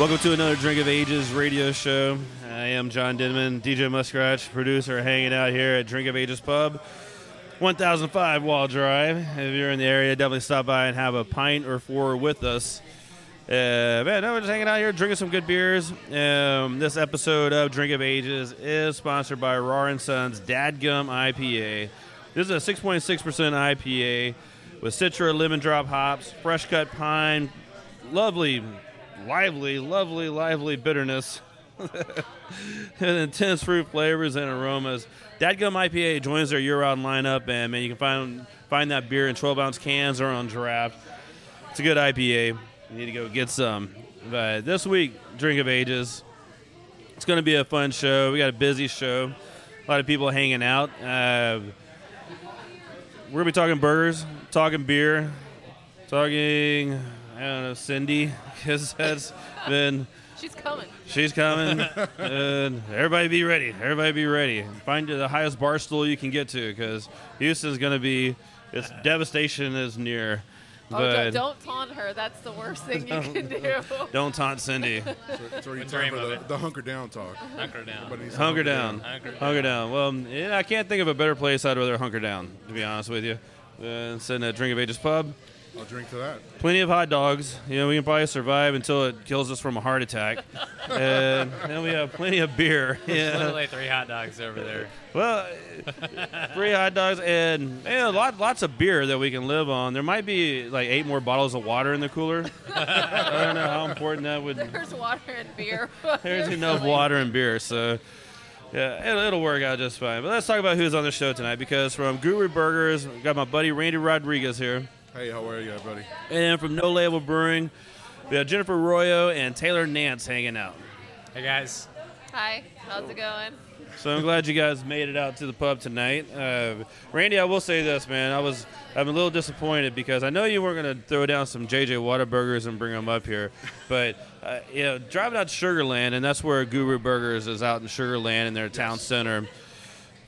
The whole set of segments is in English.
Welcome to another Drink of Ages radio show. I am John Denman, DJ Muskratch, producer, hanging out here at Drink of Ages Pub, 1005 Wall Drive. If you're in the area, definitely stop by and have a pint or four with us. Uh, man, no, we're just hanging out here, drinking some good beers. Um, this episode of Drink of Ages is sponsored by and Sons Dadgum IPA. This is a 6.6% IPA with Citra lemon drop hops, fresh cut pine, lovely, lively, lovely, lively bitterness, and intense fruit flavors and aromas. Dadgum IPA joins their year-round lineup, and man, you can find find that beer in 12 ounce cans or on draft. It's a good IPA. You need to go get some. But this week, Drink of Ages, it's going to be a fun show. We got a busy show, a lot of people hanging out. Uh, we're to be talking burgers, talking beer, talking, I don't know, Cindy, because that's been. She's coming. She's coming. and everybody be ready. Everybody be ready. Find the highest bar stool you can get to because Houston's going to be, its devastation is near. Oh, But don't, don't taunt her. That's the worst thing you can do. don't taunt Cindy. So you dream time for the, the hunker down talk. Hunker down. But he's Hunker down. Hunker Hunker down. Well, yeah, I can't think of a better place I'd rather hunker down, to be honest with you, than sitting at Drink of Ages Pub. I'll drink to that. Plenty of hot dogs. You know, we can probably survive until it kills us from a heart attack. and then we have plenty of beer. Yeah. Literally three hot dogs over there. Well, three hot dogs and yeah, lot, lots of beer that we can live on. There might be like eight more bottles of water in the cooler. I don't know how important that would. There's water and beer. There's enough silly. water and beer, so yeah, it'll, it'll work out just fine. But let's talk about who's on the show tonight because from Guru Burgers, we got my buddy Randy Rodriguez here, Hey, how are you, buddy? and from No Label Brewing, we have Jennifer Royo and Taylor Nance hanging out. Hey guys, Hi, how's it going? So I'm glad you guys made it out to the pub tonight. Uh, Randy, I will say this, man. I was I'm a little disappointed because I know you weren't going to throw down some JJ Whataburgers and bring them up here, but uh, you know, driving out to Sugarland, and that's where Guru Burgers is out in Sugarland in their town center.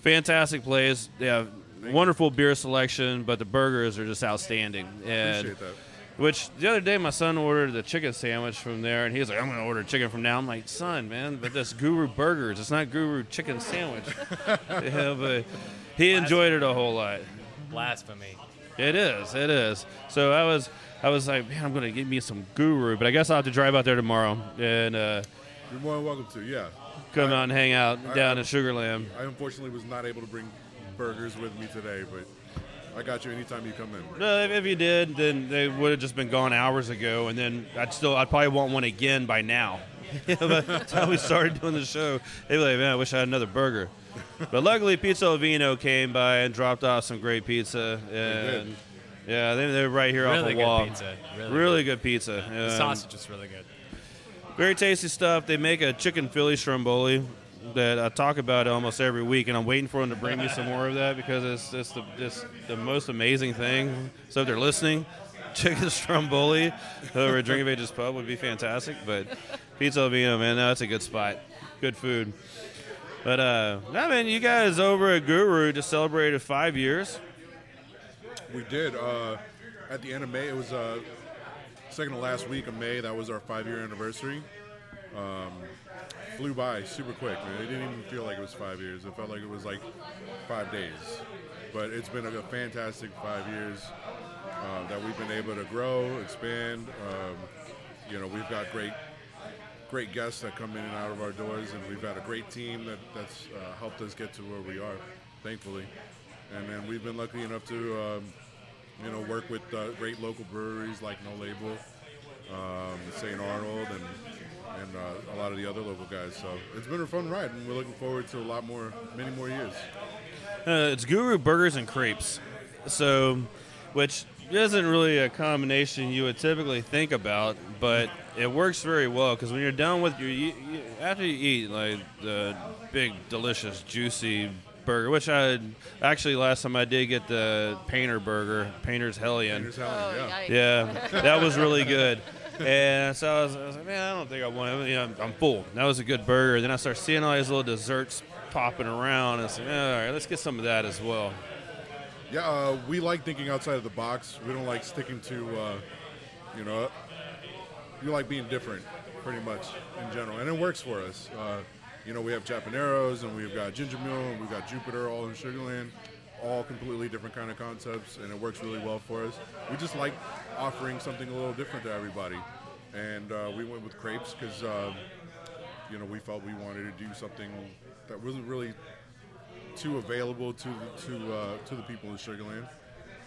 Fantastic place. They have wonderful beer selection, but the burgers are just outstanding. And Appreciate that. which the other day my son ordered the chicken sandwich from there, and he was like, "I'm going to order chicken from now." I'm like, "Son, man, but that's Guru Burgers. It's not Guru Chicken Sandwich." yeah, but he enjoyed it a whole lot. blasphemy. It is, it is. So I was, I was like, "Man, I'm going to get me some Guru," but I guess I'll have to drive out there tomorrow and uh, You're more than welcome to. Yeah. come out and hang out I- down I- in Sugarland. I unfortunately was not able to bring burgers with me today, but I got you anytime you come in. No, if, if you did, then they would have just been gone hours ago, and then I'd still, I'd probably want one again by now. By the time we started doing the show, they'd be like, "Man, I wish I had another burger." But luckily, Pizza Ovino came by and dropped off some great pizza, and yeah, they, they're right here off Really the good wall. pizza. Really, Really good pizza. The Um, sausage is really good. very tasty stuff. They make a chicken Philly stromboli that I talk about almost every week, and I'm waiting for them to bring me some more of that because it's, it's the it's the most amazing thing. So if they're listening, chicken stromboli over at Drink Ages Pub would be fantastic. But Pizza Ovino, man, that's a good spot. Good food. But uh, no, man, you guys over at Guru just celebrated five years. We did. Uh, at the end of May, it was uh, second to last week of May. That was our five-year anniversary. Um, flew by super quick. It didn't even feel like it was five years. It felt like it was like five days. But it's been a, fantastic five years uh, that we've been able to grow, expand. Um, you know, we've got great, great guests that come in and out of our doors, and we've got a great team that, that's uh, helped us get to where we are, thankfully. And then we've been lucky enough to, um, you know, work with uh, great local breweries like No Label, um, St. Arnold, and and uh, a lot of the other local guys. So it's been a fun ride, and we're looking forward to a lot more, many more years. Uh, it's Guru Burgers and Crepes. So, which isn't really a combination you would typically think about, but it works very well because when you're done with your you, you, after you eat like the big, delicious, juicy burger, which I actually last time I did get the Painter burger, Painter's Hellion. Painter's Hellion, Oh, yeah. Yeah, that was really good. And so I was, I was like, man, I don't think I want it. You know, I'm full. That was a good burger. Then I start seeing all these little desserts popping around, and I said, all right, let's get some of that as well. Yeah, uh, we like thinking outside of the box. We don't like sticking to, uh, you know, we like being different, pretty much in general, and it works for us. Uh, you know, we have Chapaneros and we've got Ginger Mule and we've got Jupiter, all in Sugarland, all completely different kind of concepts, and it works really well for us. We just like offering something a little different to everybody, and uh, we went with crepes because, uh, you know, we felt we wanted to do something that wasn't really too available to the, to uh, to the people in Sugarland,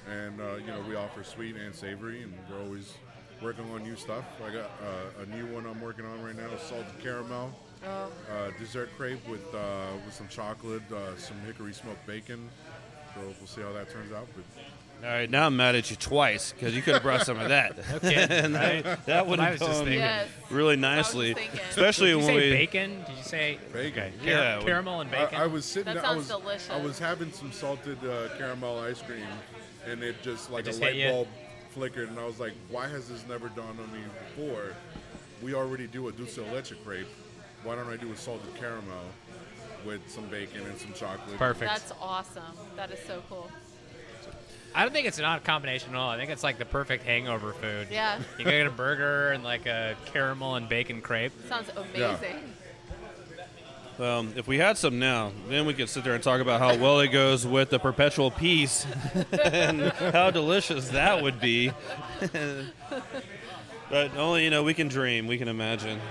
and uh, you know we offer sweet and savory, and we're always working on new stuff. I got uh, a new one I'm working on right now, salted caramel uh, dessert crepe with uh, with some chocolate, uh, some hickory smoked bacon. So we'll see how that turns out. But All right, now I'm mad at you twice because you could have brought some of that. Okay, and right? that, that would I have was gone. Yes. really nicely, thinking. especially Did you when say we. bacon? Did you say Bacon. Okay. Yeah, Car- with- caramel and bacon. I, I was sitting. That I sounds was delicious. I was having some salted uh, caramel ice cream, and it just like just a light bulb flickered, and I was like, "Why has this never dawned on me before? We already do a dulce de leche crepe. Why don't I do a salted caramel with some bacon and some chocolate?" Perfect. That's awesome. That is so cool. I don't think it's not a combination at all. I think it's like the perfect hangover food. Yeah. You can get a burger and like a caramel and bacon crepe. Sounds Yeah. amazing. Um, if we had some now, then we could sit there and talk about how well it goes with the perpetual peace and how delicious that would be. but only you know we can dream, we can imagine.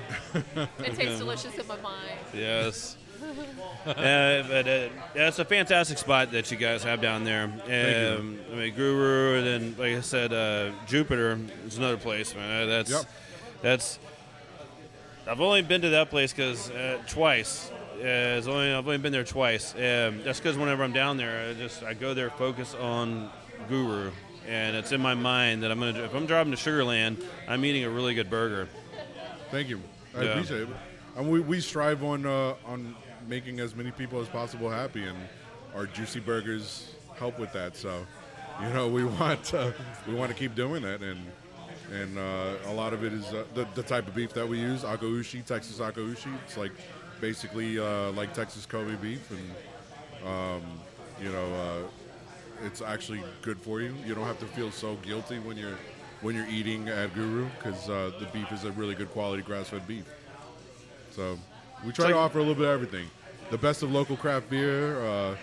It tastes delicious in my mind. Yes. Uh, but uh, it's a fantastic spot that you guys have down there. Um, I mean, Guru, and then like I said, uh, Jupiter is another place, man. Uh, That's Yep. that's. I've only been to that place because uh, twice. Uh, it's only I've only been there twice. Um, that's because whenever I'm down there, I just I go there focus on Guru, and it's in my mind that I'm gonna if I'm driving to Sugarland, I'm eating a really good burger. Thank you. I Yeah. appreciate it. And we, we strive on uh, on making as many people as possible happy, and our juicy burgers help with that. So, you know, we want uh, we want to keep doing that, and and uh, a lot of it is uh, the, the type of beef that we use, akaushi, Texas akaushi. It's like basically uh, like Texas Kobe beef, and um, you know, uh, it's actually good for you. You don't have to feel so guilty when you're when you're eating at Guru because uh, the beef is a really good quality grass-fed beef. So we try to offer a little bit of everything. The best of local craft beer uh,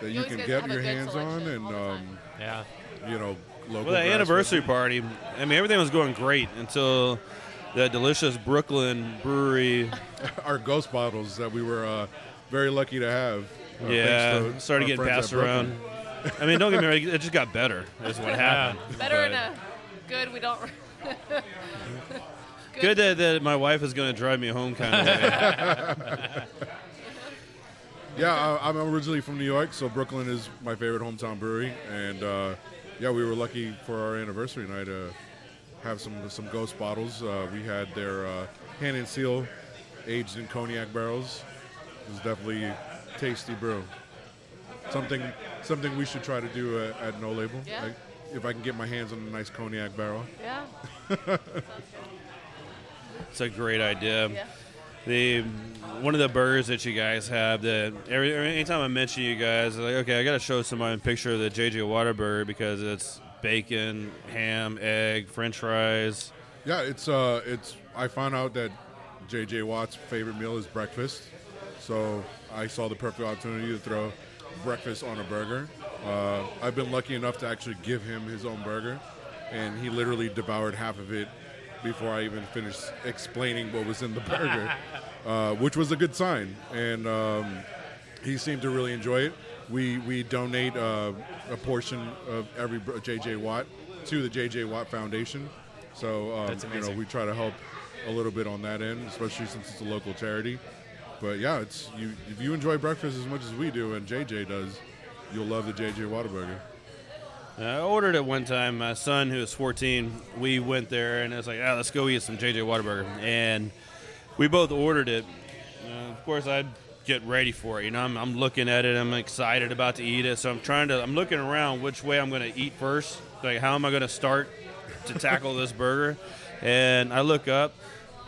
that you always can get- get have a your hands on, and all the time. um, Yeah. you know, local. Well, that grass-fed anniversary beef. party, I mean, everything was going great until that delicious Brooklyn brewery. our ghost bottles that we were uh, very lucky to have. uh, yeah, to started getting passed around. I mean, don't get me wrong, it just got better. That's what happened. Better But in a good. We don't. good that, that my wife is going to drive me home kind of way. Yeah, I, I'm originally from New York, so Brooklyn is my favorite hometown brewery, and uh, yeah, we were lucky for our anniversary night to have some some ghost bottles. Uh, we had their uh, hand and seal aged in cognac barrels. It was definitely tasty brew. Something something we should try to do at, at No Label. Yeah. Like, if I can get my hands on a nice cognac barrel. Yeah. It's a great idea. Yeah. The one of the burgers that you guys have that every anytime I mention you guys, like okay, I got to show somebody a picture of the JJ Whataburger because it's bacon, ham, egg, French fries. Yeah, it's uh, it's. I found out that J.J. Watt's favorite meal is breakfast, so I saw the perfect opportunity to throw breakfast on a burger. Uh, I've been lucky enough to actually give him his own burger, and he literally devoured half of it before I even finished explaining what was in the burger, uh, which was a good sign. And um, he seemed to really enjoy it. We we donate uh, a portion of every JJ Watt to the JJ Watt Foundation. So um, you know we try to help a little bit on that end, especially since it's a local charity. But yeah, it's you if you enjoy breakfast as much as we do and JJ does, you'll love the JJ Whataburger. I ordered it one time. My son, who was 14, we went there and it's like, ah, let's go eat some JJ Whataburger. And we both ordered it. Uh, of course, I get ready for it. You know, I'm, I'm looking at it. I'm excited about to eat it. So I'm trying to. I'm looking around which way I'm going to eat first. Like, how am I going to start to tackle this burger? And I look up,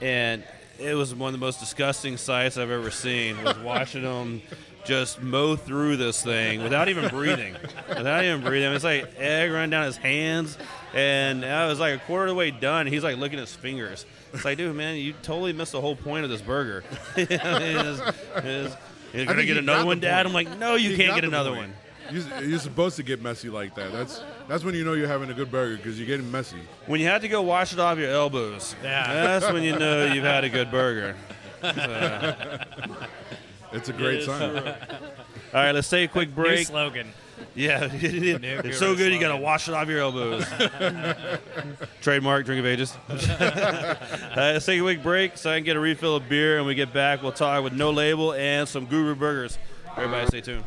and it was one of the most disgusting sights I've ever seen. Was watching them just mow through this thing without even breathing. without even breathing. It's like egg running down his hands, and I was like a quarter of the way done. He's like looking at his fingers. It's like, dude, man, you totally missed the whole point of this burger. It is- it is- You're gonna get another one, Dad. point. I'm like, no, you, You can't get another point. one. You're, you're supposed to get messy like that. That's that's when you know you're having a good burger because you're getting messy. When you have to go wash it off your elbows, Yeah. that's when you know you've had a good burger. It's a great is sign. All right, let's take a quick break. New break. slogan. Yeah, it's so good you got to wash it off your elbows. Trademark, drink of ages. uh, let's take a quick break so I can get a refill of beer, and we get back. We'll talk with no label and some Guru burgers. Everybody, stay tuned.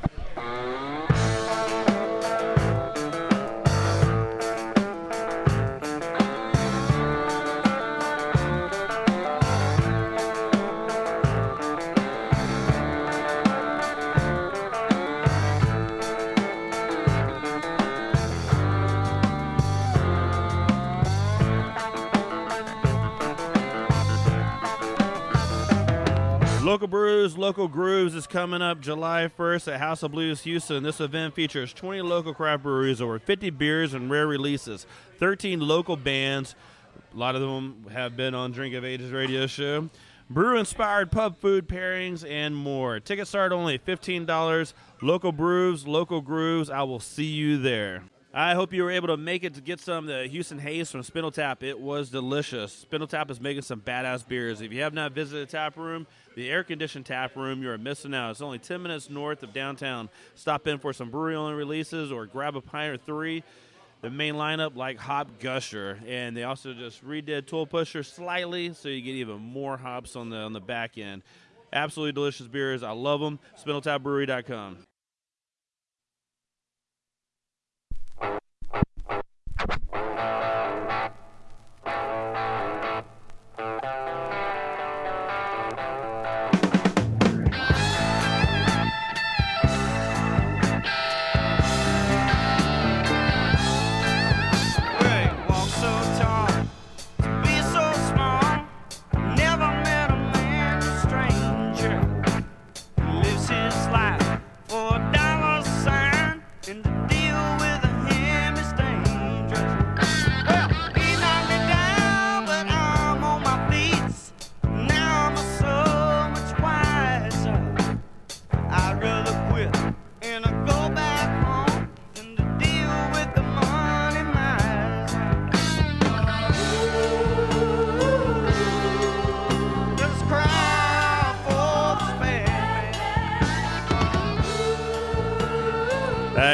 Local Brews, Local Grooves is coming up July 1st at House of Blues Houston. This event features 20 local craft breweries, over 50 beers and rare releases, 13 local bands. A lot of them have been on Drink of Ages radio show. Brew inspired pub food pairings and more. Tickets start only $15. Local Brews, Local Grooves. I will see you there. I hope you were able to make it to get some the Houston Haze from Spindletap. It was delicious. Spindletap is making some badass beers. If you have not visited the tap room, the air conditioned tap room, you are missing out. It's only 10 minutes north of downtown. Stop in for some brewery only releases or grab a pint or three. The main lineup, like Hop Gusher, and they also just redid Tool Pusher slightly, so you get even more hops on the on the back end. Absolutely delicious beers. I love them. SpindletapBrewery.com.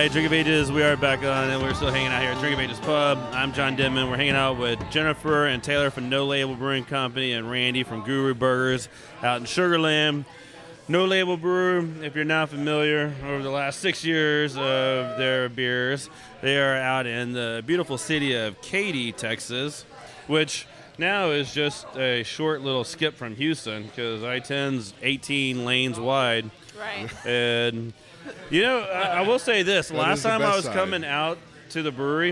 Hey, Drink of Ages, we are back on, and we're still hanging out here at Drink of Ages Pub. I'm John Denman. We're hanging out with Jennifer and Taylor from No Label Brewing Company and Randy from Guru Burgers out in Sugarland. No Label Brew, if you're not familiar, over the last six years of their beers, they are out in the beautiful city of Katy, Texas, which now is just a short little skip from Houston because I 10's 18 lanes wide. Right. And you know, I, I will say this: That last is the time I best was side. coming out to the brewery,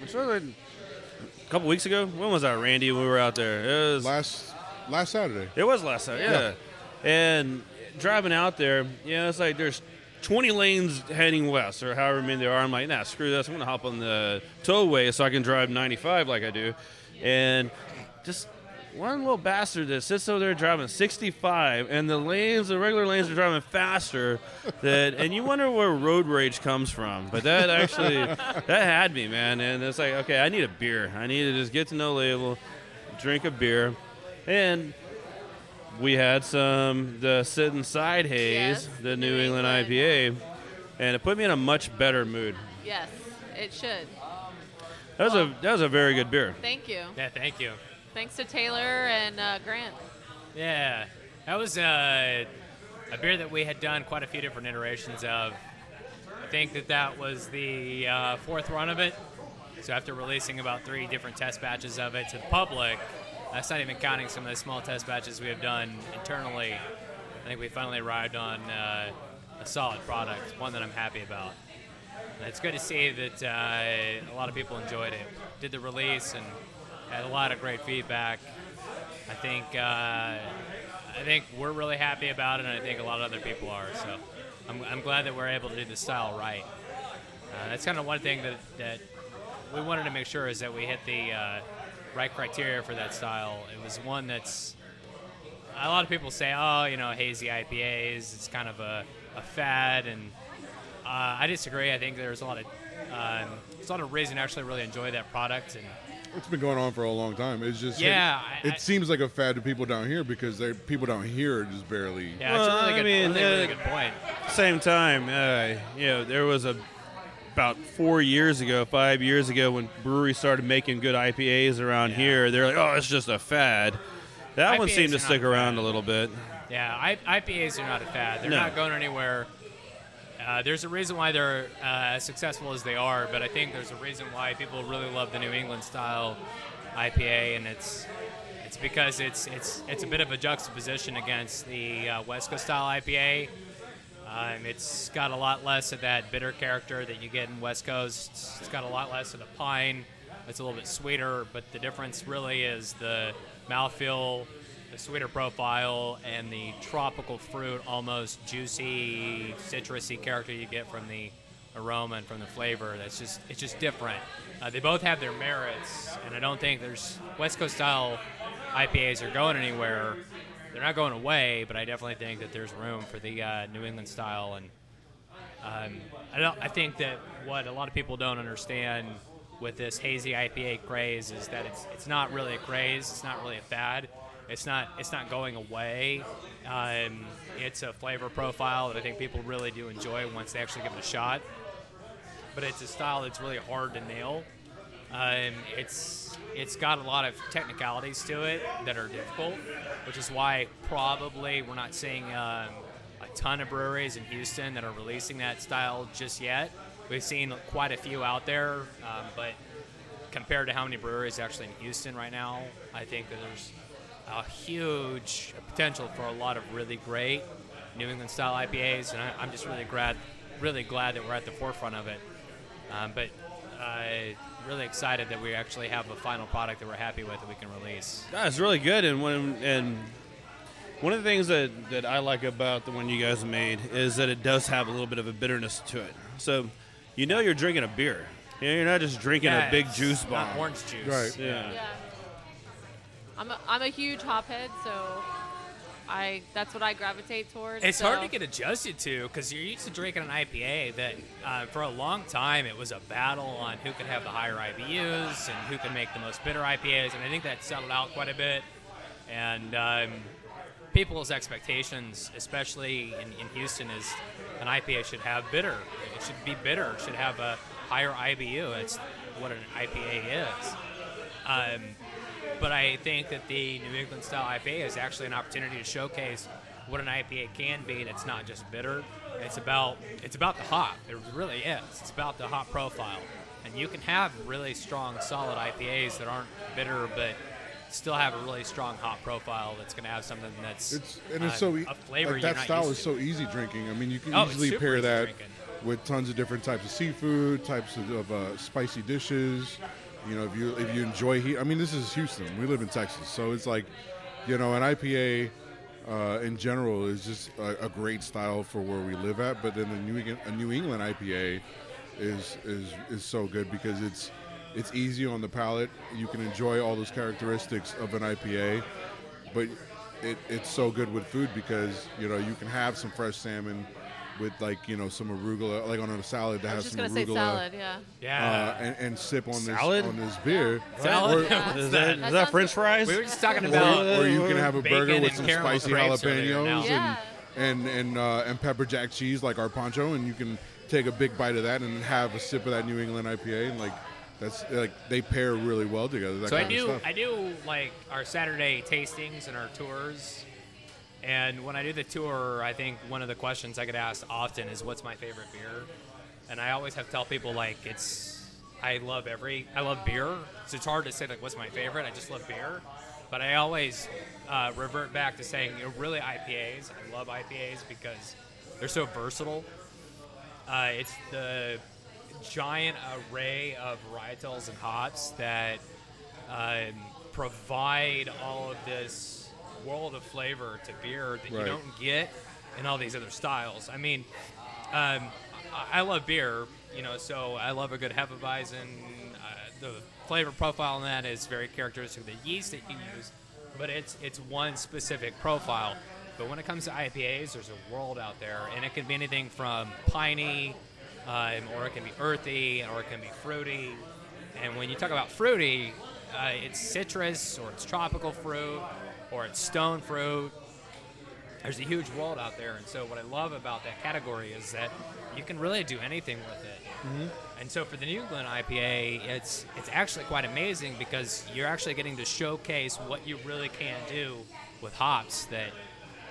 which was like a couple weeks ago. When was that, Randy? When we were out there, it was Last last Saturday. it was last time, yeah. And driving out there, you know, it's like there's 20 lanes heading west, or however many there are. I'm like, nah, screw this. I'm gonna hop on the tollway so I can drive 95 like I do, and just one little bastard that sits over there driving 65, and the lanes, the regular lanes, are driving faster. That and you wonder where road rage comes from. But that actually that had me, man. And it's like, okay, I need a beer. I need to just get to No Label, drink a beer, and we had some the sit inside haze, Yes, the New New England England. IPA, and it put me in a much better mood. Yes, it should. That was a that was a very good beer. Thank you. Yeah, thank you. Thanks to Taylor and uh, Grant. Yeah, that was uh, a beer that we had done quite a few different iterations of I think that that was the uh, fourth run of it. So after releasing about three different test batches of it to the public, that's not even counting some of the small test batches we have done internally. I think we finally arrived on uh, a solid product, one that I'm happy about. And it's good to see that uh, a lot of people enjoyed it. Did the release and had a lot of great feedback. I think uh, I think we're really happy about it, and I think a lot of other people are. So I'm, I'm glad that we're able to do the style right. Uh, that's kind of one thing that, that we wanted to make sure is that we hit the uh, right criteria for that style. It was one that's a lot of people say, oh, you know, hazy IPAs, it's kind of a, a fad, and uh, I disagree. I think there's a lot of um, a lot of reason to actually really enjoy that product, and It's been going on for a long time. It's just Yeah, It, I- I- seems like a fad to people down here because they people down here just barely. yeah, it's a Well, really I good, mean, really, really uh, good point. Same time, uh, you know, there was a about four years ago, five years ago, when breweries started making good IPAs around Yeah. here. They're like, oh, it's just a fad. That one seemed to stick around a little bit. Yeah, I, IPAs are not a fad. They're No. not going anywhere. Uh, there's a reason why they're uh, as successful as they are, but I think there's a reason why people really love the New England style IPA, and it's it's because it's it's it's a bit of a juxtaposition against the uh, West Coast style IPA. Um, it's got a lot less of that bitter character that you get in West Coast. It's got a lot less of the pine. It's a little bit sweeter, but the difference really is the mouthfeel, the sweeter profile, and the tropical fruit, almost juicy, citrusy character you get from the aroma and from the flavor. That's just it's just different. Uh, they both have their merits, and I don't think there's West Coast style IPAs are going anywhere. They're not going away, but I definitely think that there's room for the uh, New England style, and um, I don't. I think that what a lot of people don't understand with this hazy IPA craze is that it's it's not really a craze. It's not really a fad. It's not it's not going away. Um, it's a flavor profile that I think people really do enjoy once they actually give it a shot. But it's a style that's really hard to nail. Um, it's it's got a lot of technicalities to it that are difficult, which is why probably we're not seeing um, a ton of breweries in Houston that are releasing that style just yet. We've seen quite a few out there, um, but compared to how many breweries actually in Houston right now, I think that there's a huge potential for a lot of really great New England style IPAs, and I, I'm just really glad, really glad that we're at the forefront of it. Um, but uh, really excited that we actually have a final product that we're happy with that we can release. Yeah, it's really good, and when and one of the things that, that I like about the one you guys made is that it does have a little bit of a bitterness to it. So you know you're drinking a beer. You know, you're not just drinking Yeah, a big it's juice not bomb. orange juice. Right. Yeah. Yeah. I'm a, I'm a huge hophead, so I that's what I gravitate towards. It's so- hard to get adjusted to because you're used to drinking an IPA that uh, for a long time it was a battle on who could have the higher IBUs and who can make the most bitter IPAs, and I think that settled out quite a bit. And um, people's expectations, especially in, in Houston, is an IPA should have bitter. It should be bitter. It should have a higher IBU. It's what an IPA is. Um, but I think that the New England style IPA is actually an opportunity to showcase what an IPA can be. That's not just bitter. It's about it's about the hop. It really is. It's about the hop profile, and you can have really strong, solid IPAs that aren't bitter, but still have a really strong hop profile. That's going to have something that's It's and it's uh, so e- a flavor like that style is to. so easy drinking. I mean, you can Oh, easily pair that drinking. with tons of different types of seafood, types of, of uh, spicy dishes. You know, if you if you enjoy heat, I mean, this is Houston. We live in Texas, so it's like, you know, an IPA uh, in general is just a, a great style for where we live at. But then the New a New England IPA is is is so good because it's it's easy on the palate. You can enjoy all those characteristics of an IPA, but it, it's so good with food because you know you can have some fresh salmon with like you know some arugula, like on a salad that I was has just some gonna arugula, say salad. Yeah. Yeah. uh, and, and sip on Salad? this on this beer. Salad? Or, Is that, is That that French fries? we were just talking or, about or you can have a bacon burger with and some caramel spicy crepes earlier now. jalapenos Yeah. and and and, uh, and pepper jack cheese like our poncho, and you can take a big bite of that and have a sip of that New England IPA, and like that's like they pair really well together. That So I kind do of stuff. I do like our Saturday tastings and our tours. And when I do the tour, I think one of the questions I get asked often is, "What's my favorite beer?" and I always have to tell people like it's. I love every. I love beer. So it's hard to say like what's my favorite. I just love beer, but I always uh, revert back to saying you know, really IPAs. I love IPAs because they're so versatile. Uh, it's the giant array of varietals and hops that um, provide all of this world of flavor to beer that you don't get in all these other styles. I mean, um, I, I love beer, you know, so I love a good Hefeweizen. Uh, the flavor profile in that is very characteristic of the yeast that you use, but it's it's one specific profile. But when it comes to IPAs, there's a world out there, and it can be anything from piney, um, or it can be earthy, or it can be fruity. And when you talk about fruity, uh, it's citrus, or it's tropical fruit, or it's stone fruit. There's a huge world out there, and so what I love about that category is that you can really do anything with it. And so for the New England IPA, it's it's actually quite amazing because you're actually getting to showcase what you really can do with hops that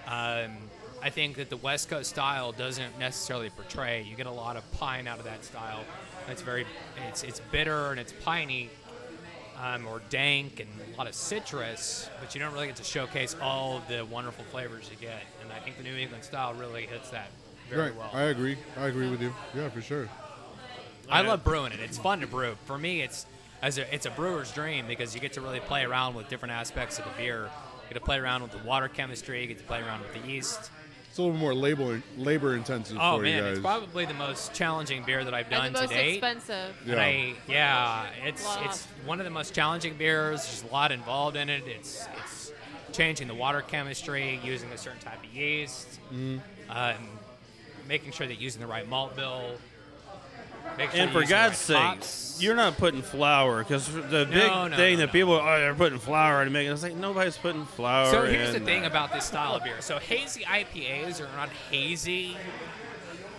um, I think that the West Coast style doesn't necessarily portray. You get a lot of pine out of that style. It's very it's it's bitter and it's piney. Um, or dank and a lot of citrus, but you don't really get to showcase all of the wonderful flavors you get. And I think the New England style really hits that very right. well. I agree. I agree with you. Yeah, for sure. I love brewing it. It's fun to brew. For me, it's as a, it's a brewer's dream because you get to really play around with different aspects of the beer. You get to play around with the water chemistry. You get to play around with the yeast. It's a little more labor labor intensive Oh for man, you guys. it's probably the most challenging beer that I've done and the most to expensive. Yeah. I, yeah, it's Lot. it's one of the most challenging beers. There's a lot involved in it. It's it's changing the water chemistry, using a certain type of yeast, Mm-hmm. um, making sure that you're using the right malt bill. Sure And for God's sake, you're not putting flour because the big no, thing no, that no. people oh they're putting flour in making. It's like nobody's putting flour. So here's the thing about this style of beer. So hazy IPAs are not hazy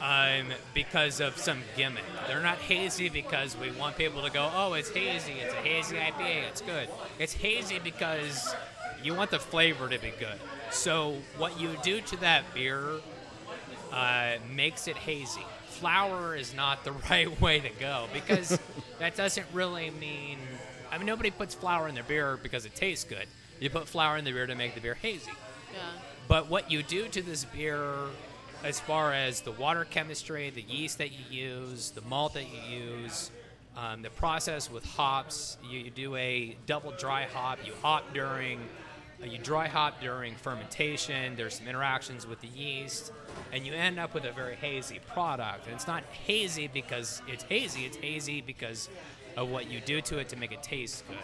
um, because of some gimmick. They're not hazy because we want people to go, oh, it's hazy. It's a hazy IPA. It's good. It's hazy because you want the flavor to be good. So what you do to that beer uh, makes it hazy. Flour is not the right way to go because that doesn't really mean. I mean, nobody puts flour in their beer because it tastes good. You put flour in the beer to make the beer hazy. Yeah. But what you do to this beer, as far as the water chemistry, the yeast that you use, the malt that you use, um, the process with hops, you, you do a double dry hop. You hop during, Uh, you dry hop during fermentation. There's some interactions with the yeast, and you end up with a very hazy product. And it's not hazy because it's hazy. It's hazy because of what you do to it to make it taste good.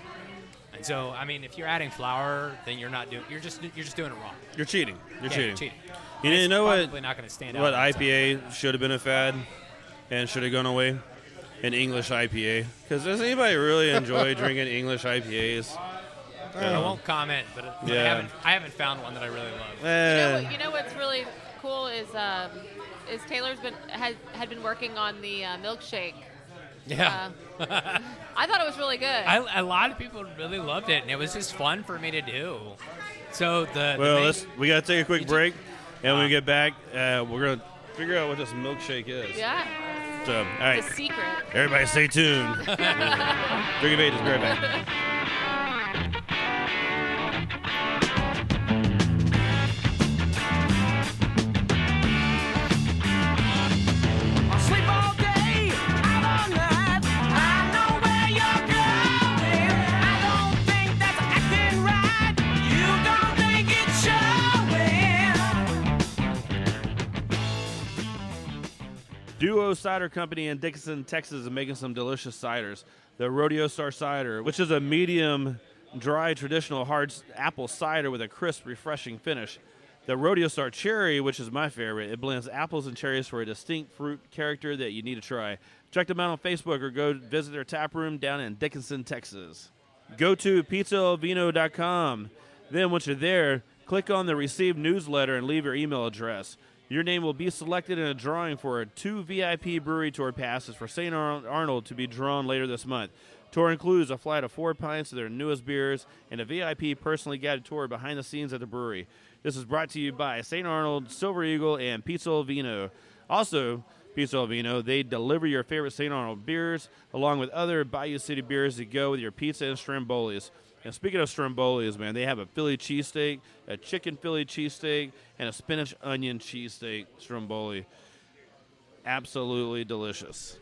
And so, I mean, if you're adding flour, then you're not doing. You're just you're just doing it wrong. You're cheating. You're Yeah, cheating. cheating. You And know what? Not going to stand out. What the time. IPA should have been a fad and should have gone away? An English IPA. Because does anybody really enjoy drinking English IPAs? I won't comment, but I Yeah. haven't I haven't found one that I really love. You know, Eh, what, you know what's really cool is um, is Taylor's been had had been working on the uh, milkshake. Yeah. Uh, I thought it was really good. I, a lot of people really loved it, and it was just fun for me to do. So the, the well, main- let's, we got to take a quick You break. And when we Uh, get back, uh, we're going to figure out what this milkshake is. yeah, So, all right. the secret. Everybody stay tuned. Drink of Ages, be right back. Duo Cider Company in Dickinson, Texas is making some delicious ciders. The Rodeo Star Cider, which is a medium dry traditional hard apple cider with a crisp, refreshing finish. The Rodeo Star Cherry, which is my favorite, it blends apples and cherries for a distinct fruit character that you need to try. Check them out on Facebook or go visit their tap room down in Dickinson, Texas. Go to pizzaelvino.com. Then, once you're there, click on the Receive newsletter and leave your email address. Your name will be selected in a drawing for two VIP brewery tour passes for St. Ar- Arnold to be drawn later this month. Tour includes a flight of four pints of their newest beers and a VIP personally guided tour behind the scenes at the brewery. This is brought to you by St. Arnold, Silver Eagle, and Pizza Vino. Also, Pizza Vino. They deliver your favorite St. Arnold beers along with other Bayou City beers to go with your pizza and Strombolis. And speaking of Strombolis, man, they have a Philly cheesesteak, a chicken Philly cheesesteak, and a spinach onion cheesesteak Stromboli. Absolutely delicious.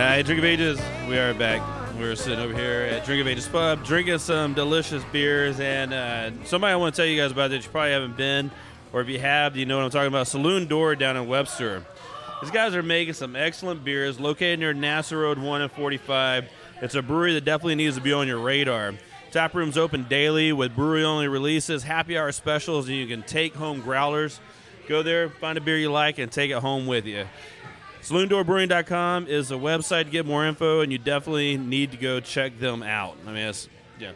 But Drink of Ages. We are back. We're sitting over here at Drink of Ages Pub, drinking some delicious beers, and uh, somebody I want to tell you guys about that you probably haven't been, or if you have, you know what I'm talking about. Saloon Door down in Webster. These guys are making some excellent beers, located near NASA Road 1 and 45. It's a brewery that definitely needs to be on your radar. Tap rooms open daily with brewery-only releases, happy hour specials, and you can take home growlers. Go there, find a beer you like, and take it home with you. SaloonDoorBrewing.com is a website to get more info, and you definitely need to go check them out. I mean, it's yeah,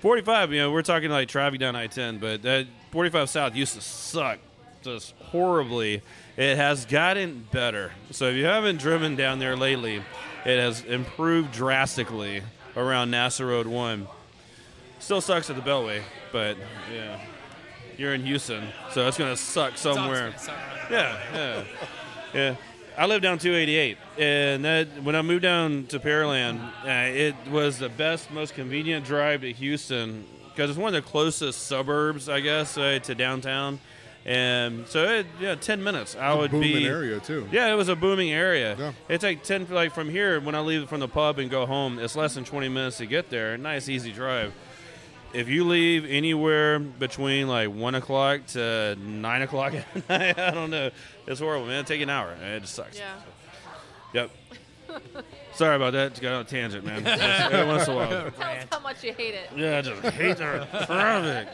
45. You know, we're talking like traffic down I-10, but that 45 South used to suck just horribly. It has gotten better. So if you haven't driven down there lately, it has improved drastically around NASA Road One. Still sucks at the Beltway, but yeah, you're in Houston, so it's gonna suck somewhere. Yeah, yeah, yeah. I live down 288, and that when I moved down to Pearland, uh, it was the best, most convenient drive to Houston because it's one of the closest suburbs, I guess, uh, to downtown. And so, it, yeah, 10 minutes. I would booming be area, too. Yeah, it was a booming area. Yeah. It's like 10, like from here when I leave from the pub and go home, it's less than 20 minutes to get there. Nice, easy drive if you leave anywhere between like one o'clock to nine o'clock at night, I don't know. It's horrible, man. Take an hour. It just sucks. Yeah. Yep. Sorry about that. Just got on a tangent, man. Just Every once in a while. Tell us how much you hate it. Yeah, I just hate their traffic.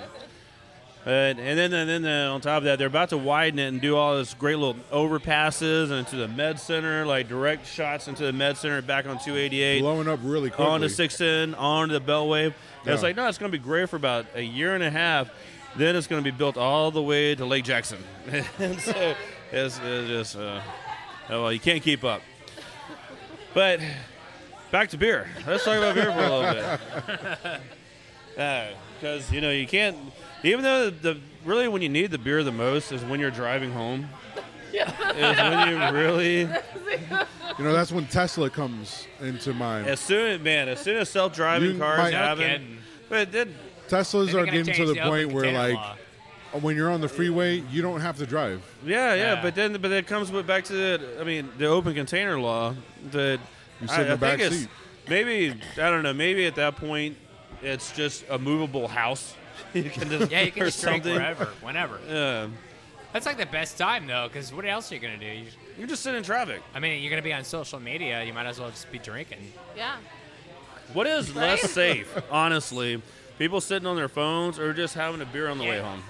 And, and then and then uh, on top of that, they're about to widen it and do all this great little overpasses and into the med center, like direct shots into the med center, back on 288 Blowing up really quickly. on to 610, on to the Beltway. And It's like, no, it's going to be great for about a year and a half. Then it's going to be built all the way to Lake Jackson. and so it's, it's just, uh, oh, well, you can't keep up. But back to beer. Let's talk about beer for a little bit. Because, you know, you can't, even though the really when you need the beer the most is when you're driving home. is when you really You know, that's when Tesla comes into mind. As soon, man, as soon as self-driving You cars might- happen, but then Teslas They're are getting to the the point where, like, law. When you're on the freeway, you don't have to drive. yeah, yeah, Yeah. but then, but it comes with- back to the, I mean, the open container law that You I, sit in the I back it's seat. maybe I don't know, maybe at that point it's just a movable house. you can just Yeah, you can or just drink something. wherever, whenever. Yeah, That's like the best time though, because what else are you gonna do? You, you're just sitting in traffic. I mean, you're gonna be on social media. You might as well just be drinking. Yeah. What is Right? less safe, honestly? People sitting on their phones or just having a beer on the way Yeah. home?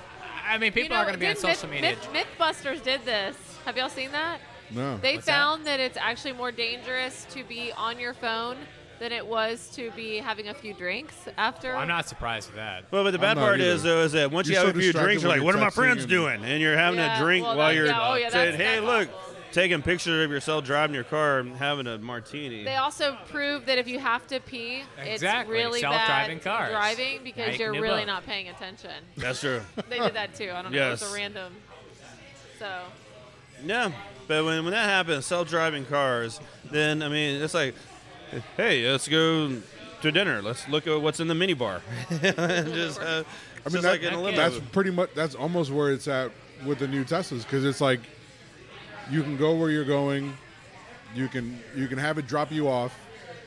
I mean, people you know, are gonna be on social Myth, media. Myth, Mythbusters did this. Have y'all seen that? No. They What's found that? it's actually more dangerous to be on your phone than it was to be having a few drinks after. Well, I'm not surprised with that. Well, but the bad I'm not part is though is that once You're you have so a few drinks, you're like, "What are my friends doing?" And you're having Yeah, a drink well, while you're yeah, oh, yeah, saying, "Hey, look." awful. Taking pictures of yourself driving your car and having a martini. They also prove that if you have to pee, Exactly. it's really Self-driving bad cars. driving because Make you're new really book. not paying attention. That's true. They did that too. I don't know. It was a random. So Yeah, but when, when that happens, self-driving cars, then I mean, it's like, hey, let's go to dinner. Let's look at what's in the minibar. just, uh, I just mean, like in a limo. that's pretty much that's almost where it's at with the new Teslas because it's like you can go where you're going, you can you can have it drop you off,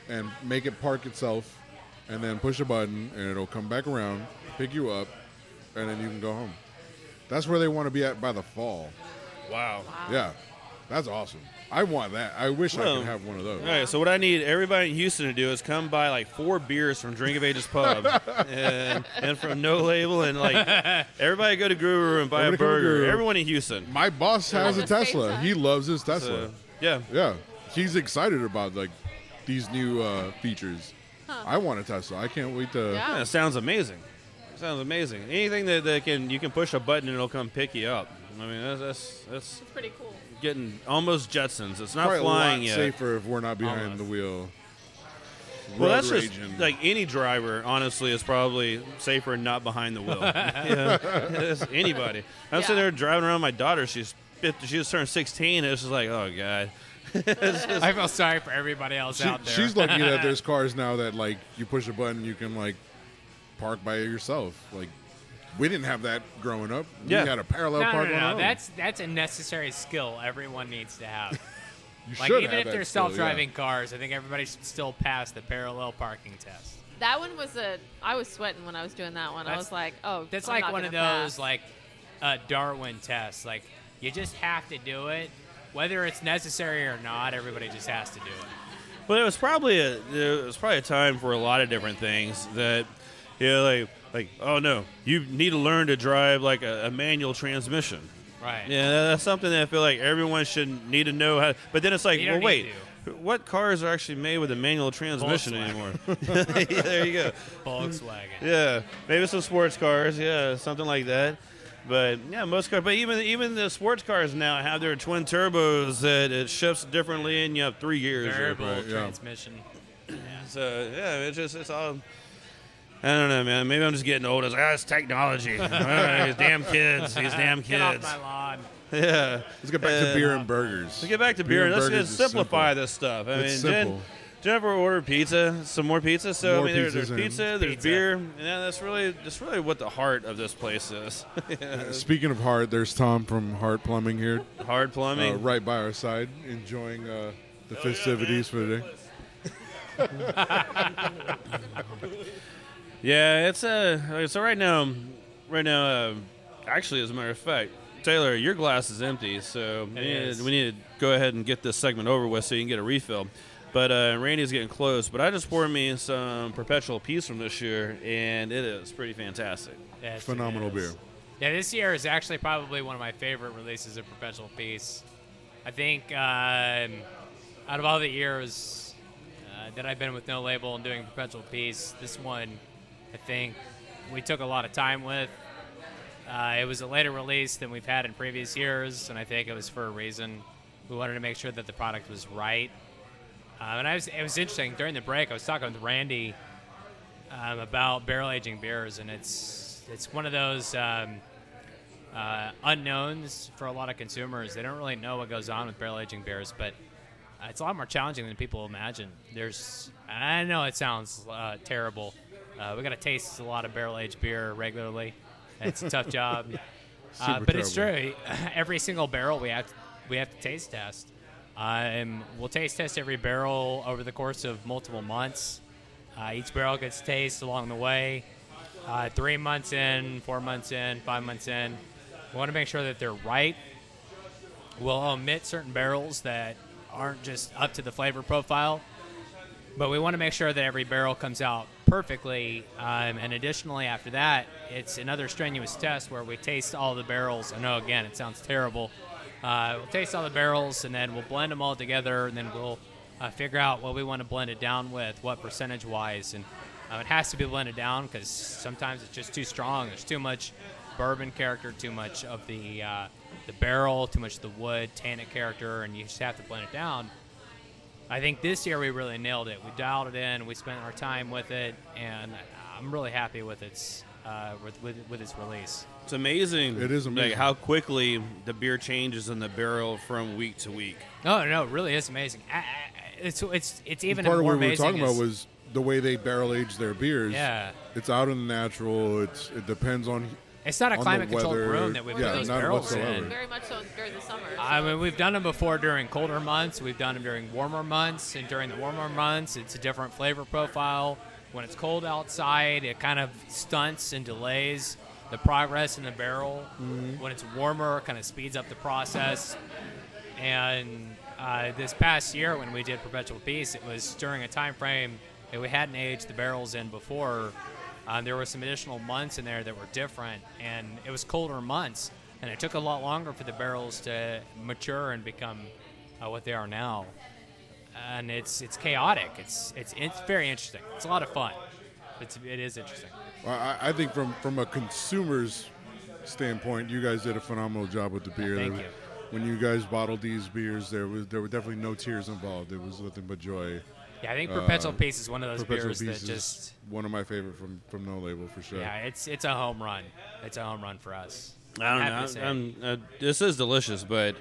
and make it park itself, and then push a button and it'll come back around, pick you up, and then you can go home. That's where they want to be at by the fall. wow. Yeah, that's awesome. I want that. I wish I could have one of those. All right, so what I need everybody in Houston to do is come buy like four beers from Drink of Ages Pub and, and from No Label, and like everybody go to Guru and buy Everybody a burger. Everyone in Houston. My boss has a At the same Tesla. He loves his Tesla. So, yeah, Yeah, he's excited about like these new uh, features. I want a Tesla. I can't wait to. Yeah. Yeah, it sounds amazing. It sounds amazing. Anything that, that can you can push a button and it'll come pick you up. I mean, that's that's, that's It's pretty cool. Getting almost Jetsons. It's not Probably flying a lot yet. safer if we're not behind Almost. the wheel. Well, Road that's just rage like any driver. Honestly, is probably safer not behind the wheel. yeah, It's anybody. I'm sitting Yeah. there driving around my daughter. She's 50, she just turned 16. And it's just like, oh god. I feel sorry for everybody else She- out there. she's lucky that there's cars now that like you push a button, you can like park by yourself. Like we didn't have that growing up. Yeah. We had a parallel no, no, park no, on no. our. That's that's a necessary skill everyone needs to have. you like should even have if that they're skill, self-driving cars, I think everybody should still pass the parallel parking test. That one was a. I was sweating when I was doing that one. I was like, oh, That's I'm like not one of those pass. like uh, Darwin tests. Like you just have to do it, whether it's necessary or not. Everybody just has to do it. But it was probably a it was probably a time for a lot of different things that you know, like like oh no, you need to learn to drive like a, a manual transmission. Right. Yeah, that's something that I feel like everyone should need to know how. But then it's like, You well, need wait, what cars are actually made with a manual transmission Volkswagen. anymore? Yeah, there you go. Volkswagen. Yeah, maybe some sports cars. Yeah, something like that. But yeah, most cars. But even even the sports cars now have their twin turbos that it shifts differently, and you have three gears. Variable Right, yeah. transmission. So yeah, it's just it's all. I don't know, man. Maybe I'm just getting old. It's, ah, it's technology. These damn kids. These damn Get off kids. my lawn. Yeah. Let's get back Uh, to beer and burgers. Let's get back to Beer beer. and and Let's just simplify simple. this stuff. I It's mean, Jen, simple. Jennifer ordered pizza, some more pizza. So More I mean, there, pizzas there's pizza, there's Pizza. beer, and yeah, that's really that's really what the heart of this place is. Speaking of heart, there's Tom from Heart Plumbing here, Hard uh, plumbing. right by our side, enjoying uh, the festivities for the day. Yeah, it's uh, so right now, right now, uh, actually, as a matter of fact, Taylor, your glass is empty, so we need, we need to go ahead and get this segment over with so you can get a refill. But uh, Randy's getting close. But I just poured me some Perpetual Peace from this year, and it is pretty fantastic. Yes, it Phenomenal beer. Yeah, this year is actually probably one of my favorite releases of Perpetual Peace. I think um, out of all the years uh, that I've been with No Label and doing Perpetual Peace, this one, I think we took a lot of time with. Uh, it was a later release than we've had in previous years, and I think it was for a reason. We wanted to make sure that the product was right. Um, and I was, it was interesting during the break. I was talking with Randy um, about barrel aging beers, and it's it's one of those um, uh, unknowns for a lot of consumers. They don't really know what goes on with barrel aging beers, but uh, it's a lot more challenging than people imagine. There's I know it sounds uh, terrible. Uh, we got to taste a lot of barrel aged beer regularly. It's a tough job, uh, but it's true. Every single barrel we have to, we have to taste test. Um, we'll taste test every barrel over the course of multiple months. Uh, each barrel gets taste along the way. Uh, three months in, four months in, five months in. We want to make sure that they're right. We'll omit certain barrels that aren't just up to the flavor profile, but we want to make sure that every barrel comes out perfectly. Um, and additionally, after that, it's another strenuous test where we taste all the barrels. I know, again, it sounds terrible. Uh, we'll taste all the barrels, and then we'll blend them all together, and then we'll uh, figure out what we want to blend it down with, what percentage wise. And uh, it has to be blended down because sometimes it's just too strong. There's too much bourbon character, too much of the uh, the barrel, too much of the wood, tannic character, and you just have to blend it down. I think this year we really nailed it. We dialed it in. We spent our time with it, and I'm really happy with its uh, with, with with its release. It's amazing. It is amazing. Like how quickly the beer changes in the barrel from week to week. No, no, it really is amazing. I, I, it's it's it's even Part of what we were amazing. talking about was the way they barrel age their beers. Yeah. It's out in the natural. It's it depends on. It's not a climate-controlled weather. room that we put yeah, those barrels whatsoever. in. Very much so during the summer. I mean, we've done them before during colder months. We've done them during warmer months, and during the warmer months, it's a different flavor profile. When it's cold outside, it kind of stunts and delays the progress in the barrel. When it's warmer, it kind of speeds up the process. And uh, this past year, when we did Perpetual Peace, it was during a time frame that we hadn't aged the barrels in before. Um, there were some additional months in there that were different, and it was colder months, and it took a lot longer for the barrels to mature and become uh, what they are now. And it's it's chaotic. It's it's it's very interesting. It's a lot of fun. It's it is interesting. Well, I, I think from from a consumer's standpoint, you guys did a phenomenal job with the beer. Thank you. When you guys bottled these beers, there was there were definitely no tears involved. It was nothing but joy. Yeah, I think Uh, Perpetual Peace is one of those Perpetual beers that Peace is just one of my favorite from from No Label for sure. yeah, it's it's a home run. It's a home run for us. I don't know. I'm. I'm, uh, this is delicious, but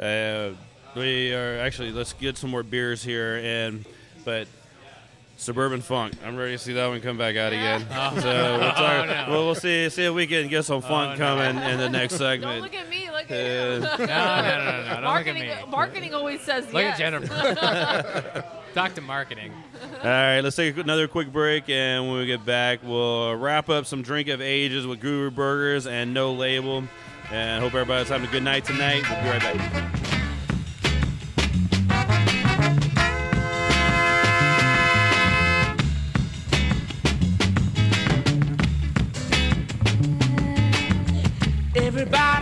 uh, we are actually let's get some more beers here and but. Suburban Funk. I'm ready to see that one come back out again. So we'll, talk, no. well, we'll see see if we can get some funk no. coming in the next segment. don't look at me. Look Uh, at him. No, no, no, no, no. Don't marketing, look at me. marketing always says Look yes. at Jennifer. Talk to marketing. All right, let's take another quick break, and when we get back, we'll wrap up some drink of ages with Guru Burgers and No Label. And hope everybody's having a good night tonight. We'll be right back. Everybody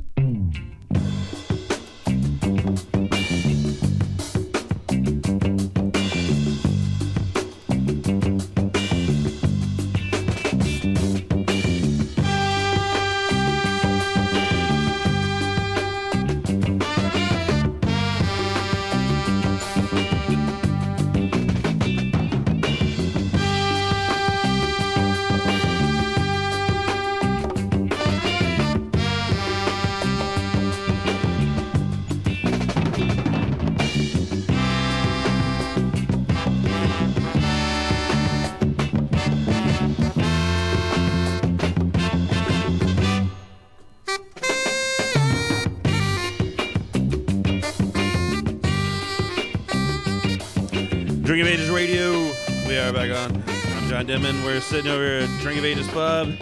back on. I'm John Dimon. We're sitting over at Drink of Ages Pub,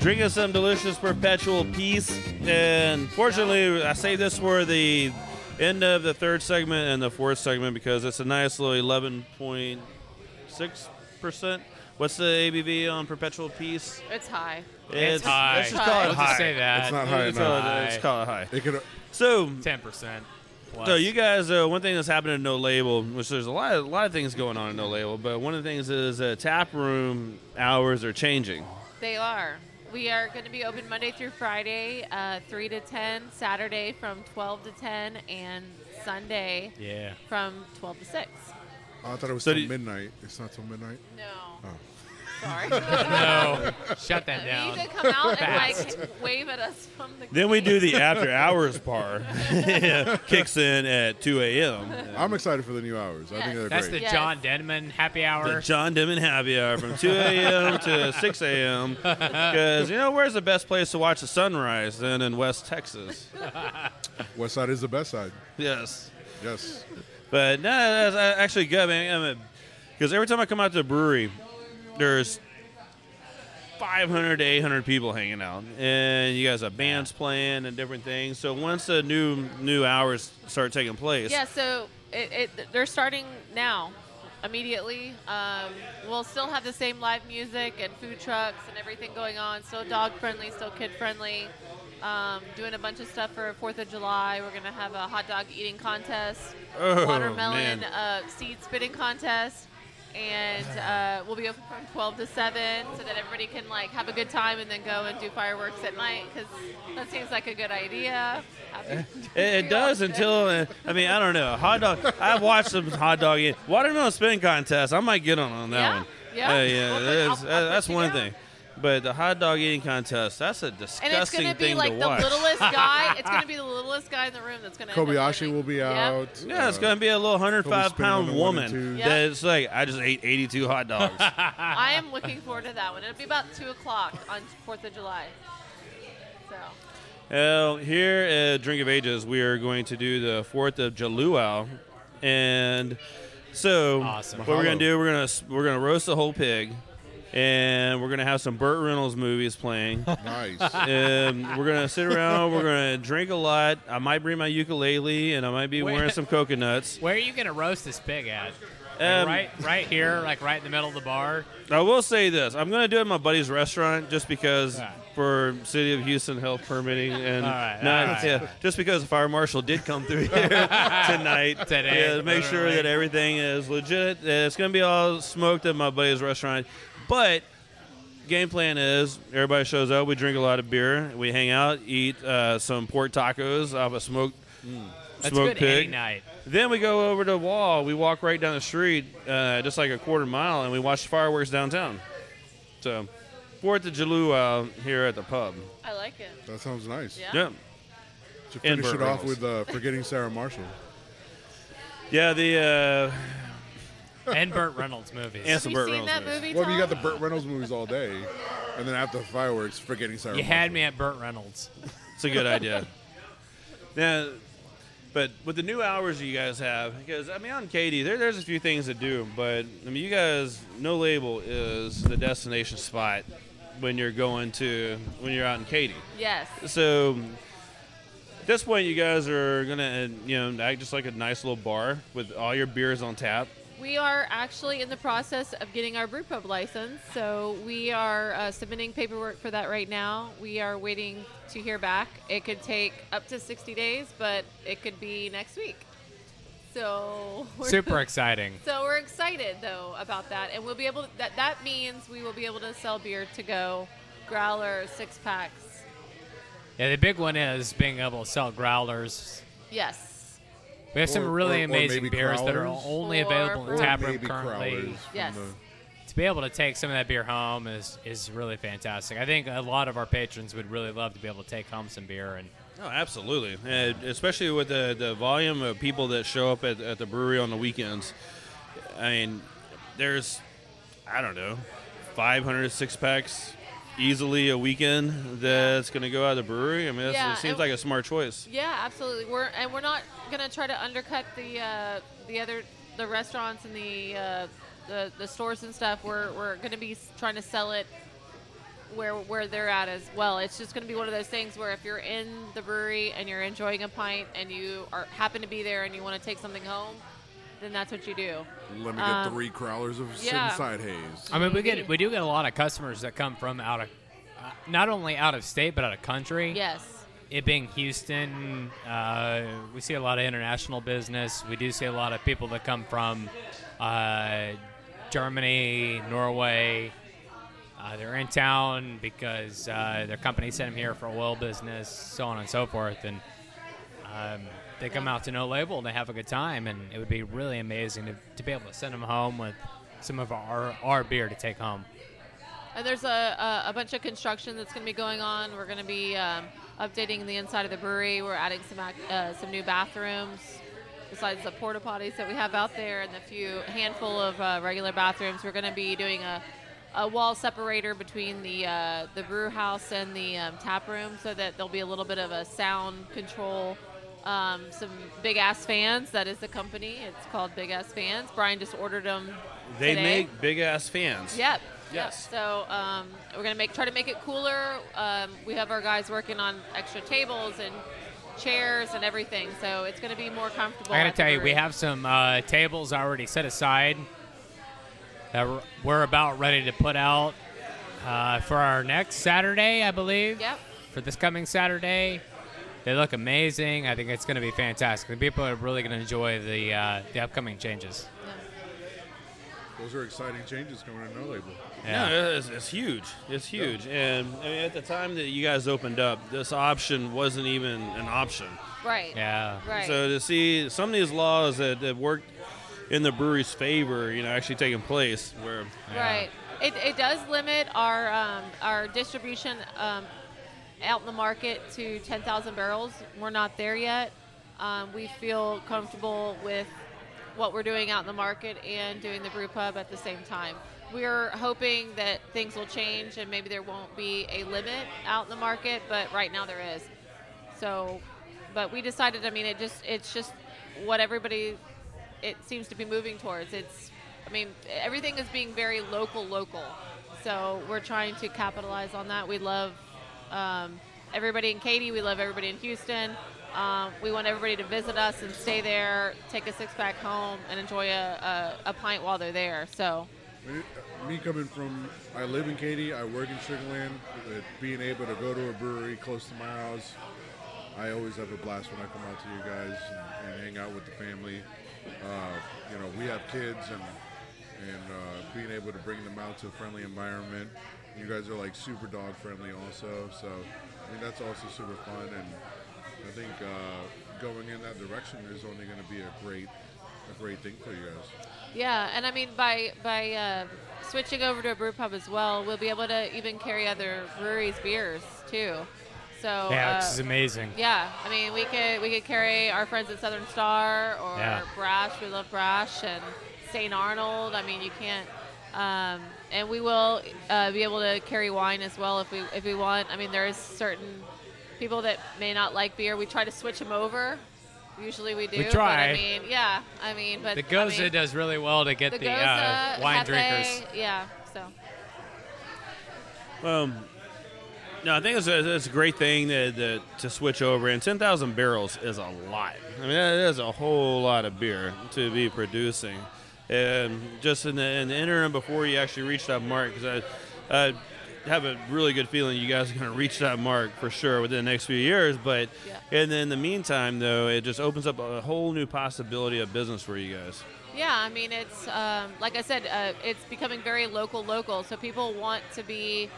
drinking some delicious perpetual peace. And fortunately, I saved this for the end of the third segment and the fourth segment because it's a nice little 11.6%. What's the ABV on perpetual peace? It's high. It's, it's high. Let's just call high. it high. Just say that. It's not high. It's, high. It's call it high. It could, so 10%. So you guys, uh, one thing that's happening at No Label, which there's a lot, of, a lot of things going on at No Label, but one of the things is uh, tap room hours are changing. They are. We are going to be open Monday through Friday, uh, three to ten. Saturday from twelve to ten, and Sunday Yeah. from twelve to six. Oh, I thought it was So till you- midnight. It's not till midnight. No. Oh. Sorry. No, shut that down. need to come out and like wave at us from the. Then we do the after hours bar. Kicks in at 2 a.m. I'm excited for the new hours. I think Yes. they're That's great. the Yes. John Denman happy hour. The John Dimon Happy Hour from 2 a.m. to 6 a.m. Because, you know, where's the best place to watch the sunrise than in West Texas? West side is the best side. Yes. Yes. But no, that's uh, actually good, man. Because every time I come out to the brewery, there's 500 to 800 people hanging out, and you guys have bands playing and different things. So once the new new hours start taking place, Yeah, so it, it, they're starting now, immediately. Um, we'll still have the same live music and food trucks and everything going on. Still dog friendly, still kid friendly. Um, doing a bunch of stuff for Fourth of July. We're gonna have a hot dog eating contest, Oh, watermelon man. uh, seed spitting contest, and uh, we'll be open from 12 to 7 so that everybody can like have a good time and then go and do fireworks at night because that seems like a good idea. It, it does until uh, I mean I don't know hot dog. I've watched some hot dog eat watermelon spin contest. I might get on on that Yeah? one. Yeah? Uh, yeah, Well, that I'll- I'll that's one thing. But the hot dog eating contest, that's a disgusting And it's disgusting gonna be thing like to the watch. littlest guy. It's gonna be the littlest guy in the room that's gonna. end up Kobayashi will be out. Yeah, it's Uh, gonna be a little hundred five spinning on pound the one and woman. Yep. that's like I just ate eighty two hot dogs. I am looking forward to that one. It'll be about two o'clock on Fourth of July. So well, here at Drink of Ages, we are going to do the Fourth of July, and so Awesome. what we're gonna do, we're gonna we're gonna roast the whole pig, and we're gonna have some Burt Reynolds movies playing. Nice. and we're gonna sit around. We're gonna drink a lot. I might bring my ukulele, and I might be Wait. wearing some coconuts. Where are you gonna roast this pig at? Like Um, right, right here, like right in the middle of the bar. I will say this: I'm going to do it at my buddy's restaurant just because All right. for City of Houston health permitting, and All right, not all right. yeah, just because the fire marshal did come through here tonight Today, yeah, to make sure literally. that everything is legit. Uh, It's going to be all smoked at my buddy's restaurant, but. Game plan is everybody shows up. We drink a lot of beer. We hang out, eat uh, some pork tacos off a smoked That's smoked good any pig. night. Then we go over to the wall. We walk right down the street, uh, just like a quarter mile, and we watch the fireworks downtown. So, Fourth of July uh, here at the pub. I like it. That sounds nice. Yeah. Yeah, To finish it off with uh, forgetting Sarah Marshall. yeah. The uh, And Burt Reynolds movies. And Have some you Burt seen Reynolds that movies. movie? Well, you got the Tom? Burt Reynolds movies all day, and then after the fireworks, forgetting Sarah. you had me at Burt Reynolds. it's a good idea. Yeah, but with the new hours you guys have, because I mean on Katy, there, there's a few things to do, but I mean you guys, no label is the destination spot when you're going to when you're out in Katy. Yes. So at this point, you guys are gonna, uh, you know, act just like a nice little bar with all your beers on tap. We are actually in the process of getting our brew pub license, so we are uh, submitting paperwork for that right now. We are waiting to hear back. It could take up to 60 days, but it could be next week. So we're Super exciting. So we're excited though about that, and we'll be able. To, that that means we will be able to sell beer to go, growler, six packs. Yeah, the big one is being able to sell growlers. Yes. We have some really or- or amazing maybe beers that are only Or available in Or tap room currently. Yes. To be able to take some of that beer home is is really fantastic. I think a lot of our patrons would really love to be able to take home some beer and Oh, absolutely, and especially with the the volume of people that show up at, at the brewery on the weekends. I mean, there's, I don't know, 500 six packs easily a weekend that's going to go out of the brewery. I mean, Yeah, it seems like a smart choice. Yeah, absolutely. We're and we're not gonna try to undercut the uh, the other the restaurants and the, uh, the the stores and stuff. We're we're gonna be trying to sell it where where they're at as well. It's just gonna be one of those things where if you're in the brewery and you're enjoying a pint and you are happen to be there and you want to take something home, then that's what you do. Let me get Um, three crowlers of yeah. Inside Haze. I mean we get we do get a lot of customers that come from out of uh, not only out of state but out of country. Yes. It being Houston, uh, we see a lot of international business. We do see a lot of people that come from uh, Germany, Norway. Uh, they're in town because uh, their company sent them here for oil business, so on and so forth. And um, they come out to no label and they have a good time. And it would be really amazing to, to be able to send them home with some of our, our beer to take home. And there's a, a, a bunch of construction that's going to be going on. We're going to be um, updating the inside of the brewery. We're adding some uh, some new bathrooms besides the porta potties that we have out there and the few handful of uh, regular bathrooms. We're going to be doing a, a wall separator between the uh, the brew house and the um, tap room so that there'll be a little bit of a sound control. Um, some big ass fans. That is the company. It's called Big Ass Fans. Brian just ordered them. They today. make big ass fans. Yep. Yes. Yep. So um, we're gonna make try to make it cooler. Um, we have our guys working on extra tables and chairs and everything, so it's gonna be more comfortable. I gotta tell you, we have some uh, tables already set aside that we're- we're about ready to put out uh, for our next Saturday, I believe. Yep. For this coming Saturday, they look amazing. I think it's going to be fantastic. The people are really going to enjoy the uh, the upcoming changes. Those are exciting changes coming in no label. Yeah. No, it's, it's huge. It's huge. And I mean, at the time that you guys opened up, this option wasn't even an option. Right. Yeah. Right. So to see some of these laws that, that worked in the brewery's favor, you know, actually taking place, where Right. It, it does limit our um, our distribution um, out in the market to 10,000 barrels. We're not there yet. Um, we feel comfortable with what we're doing out in the market and doing the brew pub at the same time. We're hoping that things will change and maybe there won't be a limit out in the market, but right now there is. So, but we decided. I mean, it just it's just what everybody it seems to be moving towards. It's, I mean, everything is being very local, local. So we're trying to capitalize on that. We love um, everybody in Katy. We love everybody in Houston. Um, we want everybody to visit us and stay there, take a six pack home, and enjoy a, a, a pint while they're there. So, Me- coming from, I live in Katy, I work in Sugar Land. uh, Being able to go to a brewery close to my house, I always have a blast when I come out to you guys and, and hang out with the family. Uh, you know, we have kids and and uh, being able to bring them out to a friendly environment. You guys are like super dog friendly also, so I mean that's also super fun. And I think uh, going in that direction is only going to be a great a great thing for you guys. yeah, and I mean by by uh, switching over to a brew pub as well, we'll be able to even carry other breweries' beers too. So Yeah, uh, which is amazing. Yeah, I mean, we could we could carry our friends at Southern Star or Yeah. Brash. We love Brash and St. Arnold. I mean, you can't. Um, and we will uh, be able to carry wine as well if we if we want. I mean, there's certain people that may not like beer. We try to switch them over. Usually we do. We But try. I mean, yeah. I mean, but The I Gose mean, does really well to get the the, Gose, uh, wine Hefe, drinkers. Yeah. So. Um, no, I think it's a, it's a great thing that, that to switch over, and 10,000 barrels is a lot. I mean, that is a whole lot of beer to be producing. And just in the, in the interim before you actually reach that mark, because I, I have a really good feeling you guys are going to reach that mark for sure within the next few years. But and then in the meantime, though, it just opens up a whole new possibility of business for you guys. Yeah, I mean, it's um, like I said, uh, it's becoming very local, local. So people want to be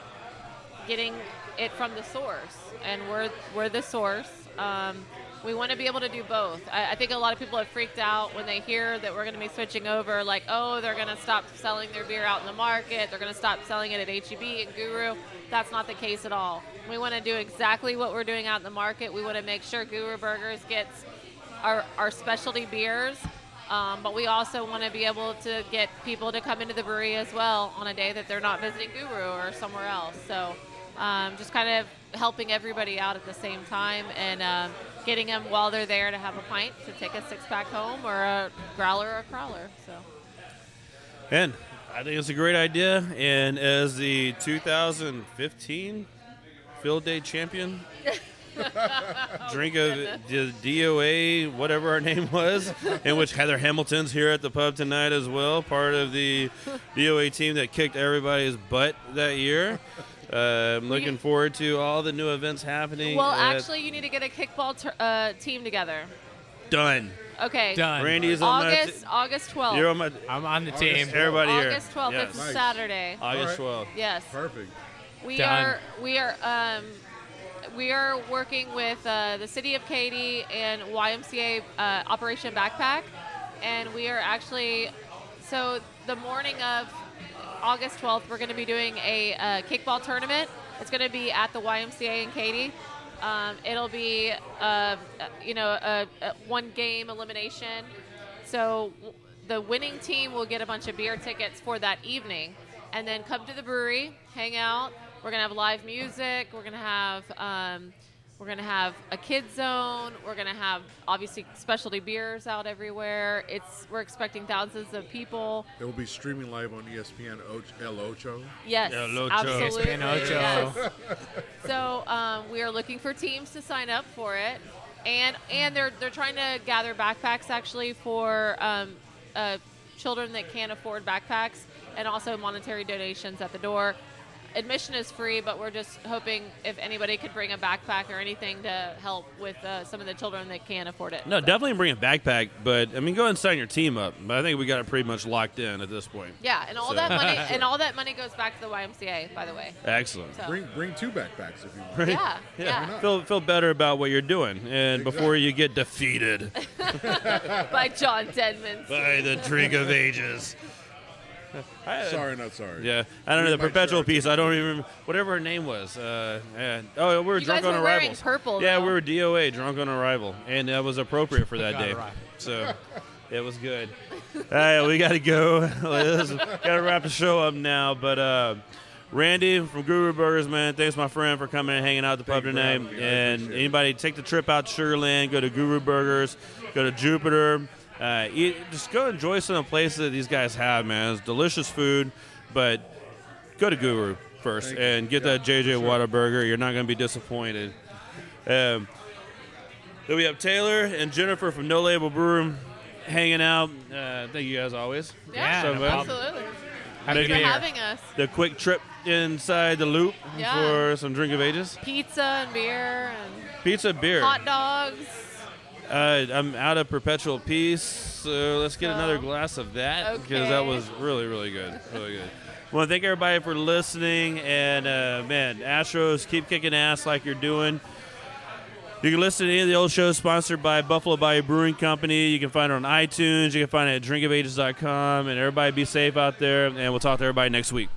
getting it from the source, and we're we're the source. Um, we want to be able to do both. I, I think a lot of people have freaked out when they hear that we're going to be switching over, like, oh, they're going to stop selling their beer out in the market. They're going to stop selling it at HEB and Guru. That's not the case at all. We want to do exactly what we're doing out in the market. We want to make sure Guru Burgers gets our, our specialty beers, um, but we also want to be able to get people to come into the brewery as well on a day that they're not visiting Guru or somewhere else. So um, just kind of helping everybody out at the same time and um, getting them while they're there to have a pint to take a six pack home or a growler or a crowler. So And I think it's a great idea. And as the 2015 Field Day champion, drink of the DOA, whatever our name was, in which Heather Hamilton's here at the pub tonight as well, part of the DOA team that kicked everybody's butt that year. Uh, I'm looking forward to all the new events happening. well, at- actually, you need to get a kickball ter- uh, team together. done. Okay. Done. Randy's on that. August August 12th. You're on my. I'm on the team. 12th. Everybody here. August 12th. Yes. It's Nice. Saturday. August All 12th. Yes. Perfect. We Done. are we are um, we are working with uh, the city of Katy and YMCA uh, Operation Backpack, and we are actually so the morning of August 12th, we're going to be doing a uh, kickball tournament. It's going to be at the YMCA in Katy. Um, it'll be, uh, you know, a, a one game elimination. So the winning team will get a bunch of beer tickets for that evening, and then come to the brewery, hang out. We're gonna have live music. We're gonna have um, we're gonna have a kids zone. We're gonna have obviously specialty beers out everywhere. It's we're expecting thousands of people. It will be streaming live on ESPN Och- El Ocho. Yes, El Ocho. absolutely. ESPN Ocho. Yes. So um, we are looking for teams to sign up for it, and and they're they're trying to gather backpacks actually for um, uh, children that can't afford backpacks, and also monetary donations at the door. Admission is free, but we're just hoping if anybody could bring a backpack or anything to help with uh, some of the children that can't afford it. No, definitely bring a backpack, but I mean, go ahead and sign your team up. But I think we got it pretty much locked in at this point. Yeah, and all So- that money and all that money goes back to the YMCA, by the way. Excellent. So Bring bring two backpacks if you want. Right? yeah, yeah. Feel feel better about what you're doing, and before you get defeated By John Denman. by the drink of ages. I- Sorry, not sorry. Yeah, I don't know the perpetual chart. piece. I don't even remember whatever her name was. Uh, yeah. Oh, we were You drunk guys on were wearing arrival. purple, Yeah, though. we were DOA, drunk on arrival, and that was appropriate for that day. it. So it was good. All right, we got to go. got to wrap the show up now. But uh, Randy from Guru Burgers, man, thanks my friend for coming and hanging out at the pub Thank you for tonight. having me. I And appreciate it. anybody take the trip out to Sugarland, go to Guru Burgers, go to Jupiter. Uh, eat, just go enjoy some of the places that these guys have, man. It's delicious food, but go to Guru first Thank you. and get Yeah, that JJ for sure. Whataburger. You're not going to be disappointed. Um, then we have Taylor and Jennifer from No Label Brew hanging out. Uh, thank you guys always. Yeah, So, uh, absolutely. Happy Make Thanks for having us. The quick trip inside the loop Yeah. for some drink of ages. Pizza and beer and Pizza, beer. hot dogs. Uh, I'm out of perpetual peace, so let's get another glass of that because that was really, really good. Really good. To thank everybody for listening, and uh, man, Astros keep kicking ass like you're doing. You can listen to any of the old shows sponsored by Buffalo Bayou Brewing Company. You can find it on iTunes. You can find it at drinkofages.com. And everybody be safe out there, and we'll talk to everybody next week.